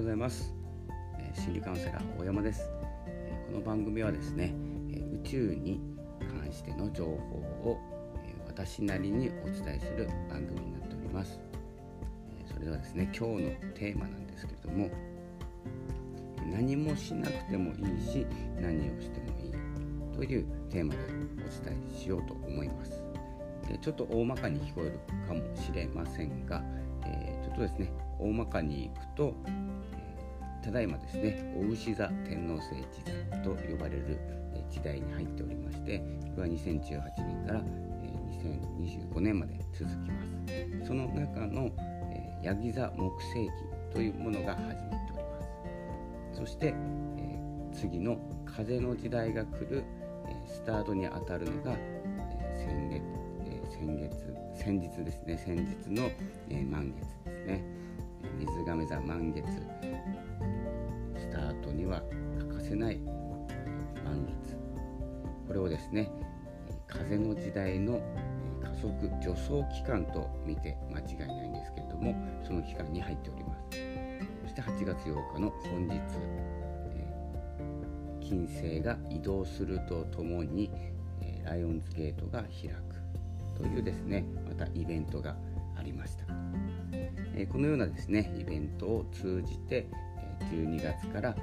ございます、え、心理カウンセラー大山です、え、この番組はですね、え、宇宙に関しての情報を、え私なりにお伝えする番組になっております、えそれではですね今日のテーマなんですけれども何もしなくてもいいし何をしてもいいというテーマでお伝えしようと思います。ちょっと大まかに聞こえるかもしれませんが、えー、ちょっとですね大まかにいくと、ただいまですねお牛座天皇制時代と呼ばれる時代に入っておりましてこれは2018年から2025年まで続きます。その中の、えー、ヤギ座木星期というものが始まっております。そして、え、次の風の時代が来る、え、スタートにあたるのが、え先月、え先月先日ですね先日の、え満月ですね。水亀座満月。トには欠かせない満月これをですね風の時代の加速助走期間と見て間違いないんですけれどもその期間に入っております。そして8月8日の本日、金星が移動するとともに、ライオンズゲートが開くというですねまたイベントがありました。このようなですねイベントを通じて12月から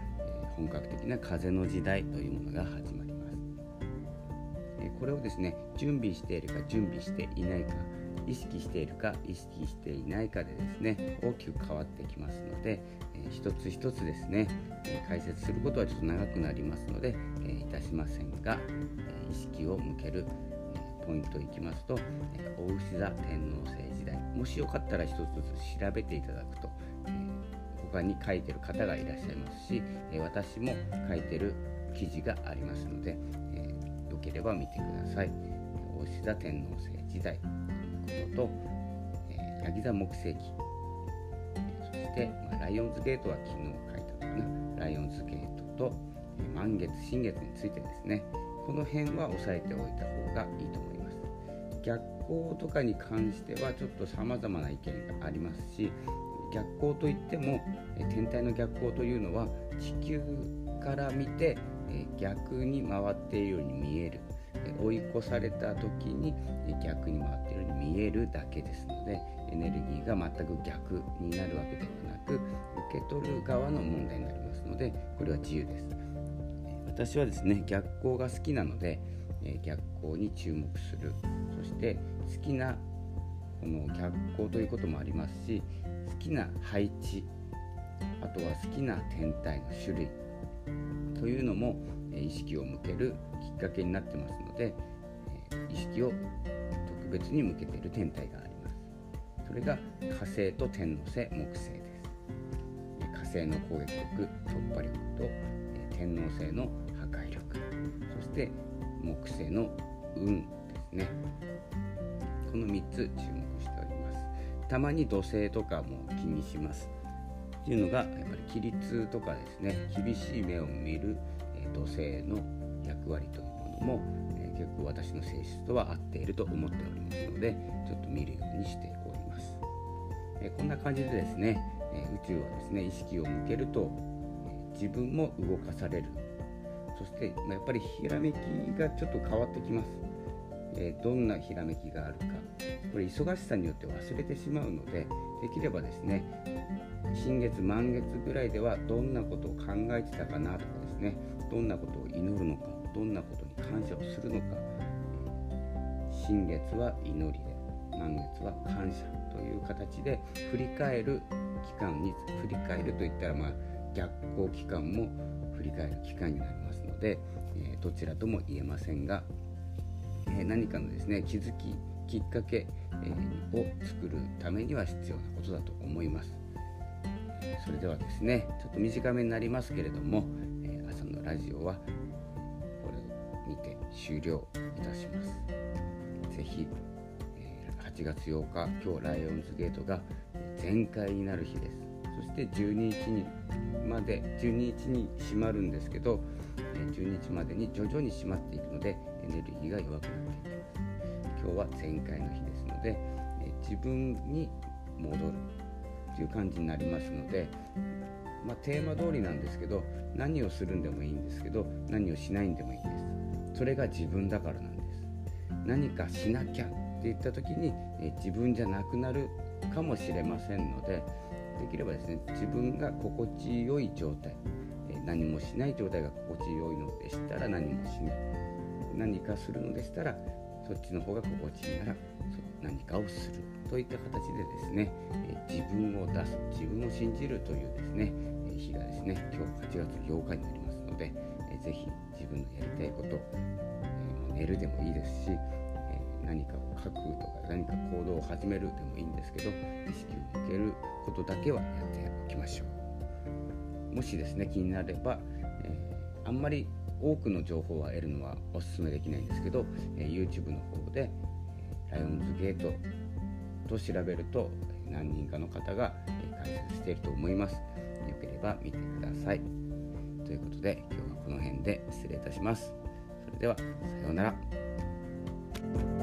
本格的な風の時代というものが始まります。これをですね準備しているか準備していないか意識しているか意識していないかでですね大きく変わってきますので、え一つ一つですね、え解説することはちょっと長くなりますので、えいたしませんが、え意識を向ける、えポイントいきますと、えお牛座天皇制時代もしよかったら一つずつ調べていただくと、他に書いてる方がいらっしゃいますし、えー、私も書いてる記事がありますので、えー、よければ見てください。大志座天皇制時代ということと、えー、ヤギ座木星期そして、まあ、ライオンズゲートは昨日書いたのかなライオンズゲートと、えー、満月新月についてですねこの辺は押さえておいた方がいいと思います。逆光とかに関してはちょっと様々な意見がありますし逆光といっても天体の逆光というのは地球から見て逆に回っているように見える。追い越された時に逆に回っているように見えるだけですのでエネルギーが全く逆になるわけではなく受け取る側の問題になりますのでこれは自由です。私はですね逆光が好きなので逆光に注目する。そして好きなこの逆光ということもありますしきな配置あとは好きな天体の種類というのも意識を向けるきっかけになってますので意識を特別に向けている天体があります。それが火星と天王星木星です。火星の攻撃力突破力と天王星の破壊力。そして木星の運ですね。この3つ注目たまに土星とかも気にします。っていうのがやっぱり規律とかですね。厳しい目を見る、え土星の役割というものも、え結構私の性質とは合っていると思っておりますのでちょっと見るようにしております、えこんな感じでですね、え宇宙はですね意識を向けると、自分も動かされる。そしてやっぱりひらめきがちょっと変わってきます、え、どんなひらめきがあるか。これ忙しさによって忘れてしまうのでできればですね新月満月ぐらいではどんなことを考えてたかなとかですねどんなことを祈るのかどんなことに感謝をするのか。新月は祈りで満月は感謝という形で振り返る期間に振り返るといったらまあ逆行期間も振り返る期間になりますので、えどちらとも言えませんが、え何かのですね気づききっかけ、えを作るためには必要なことだと思います。それではですねちょっと短めになりますけれども、え朝のラジオはこれを見て終了いたします。ぜひ、え8月8日今日ライオンズゲートが全開になる日です。そして12日にまで12日に閉まるんですけど12日までに徐々に閉まっていくのでエネルギーが弱くなっていきます。今日は前回の日ですので自分に戻るという感じになりますのでまあ、テーマ通りなんですけど何をするんでもいいんですけど何をしないんでもいいんです。それが自分だからなんです。何かしなきゃって言った時に、え自分じゃなくなるかもしれませんのでできればですね自分が心地よい状態、何もしない状態が心地よいのでしたら何もしない。何かするのでしたらそっちの方が心地いいなら何かをするといった形でですね、自分を出す自分を信じるというですね、日がですね今日8月8日になりますので、えー、ぜひ自分のやりたいこと、寝るでもいいですし、何かを書くとか何か行動を始めるでもいいんですけど意識を向けることだけはやっておきましょう。もしですね気になれば、えー、あんまり多くの情報は得るのはお勧めできないんですけど、えー、YouTube の方で、ライオンズゲートと調べると何人かの方が解説していると思います。よければ見てください。ということで今日はこの辺で失礼いたします。それではさようなら。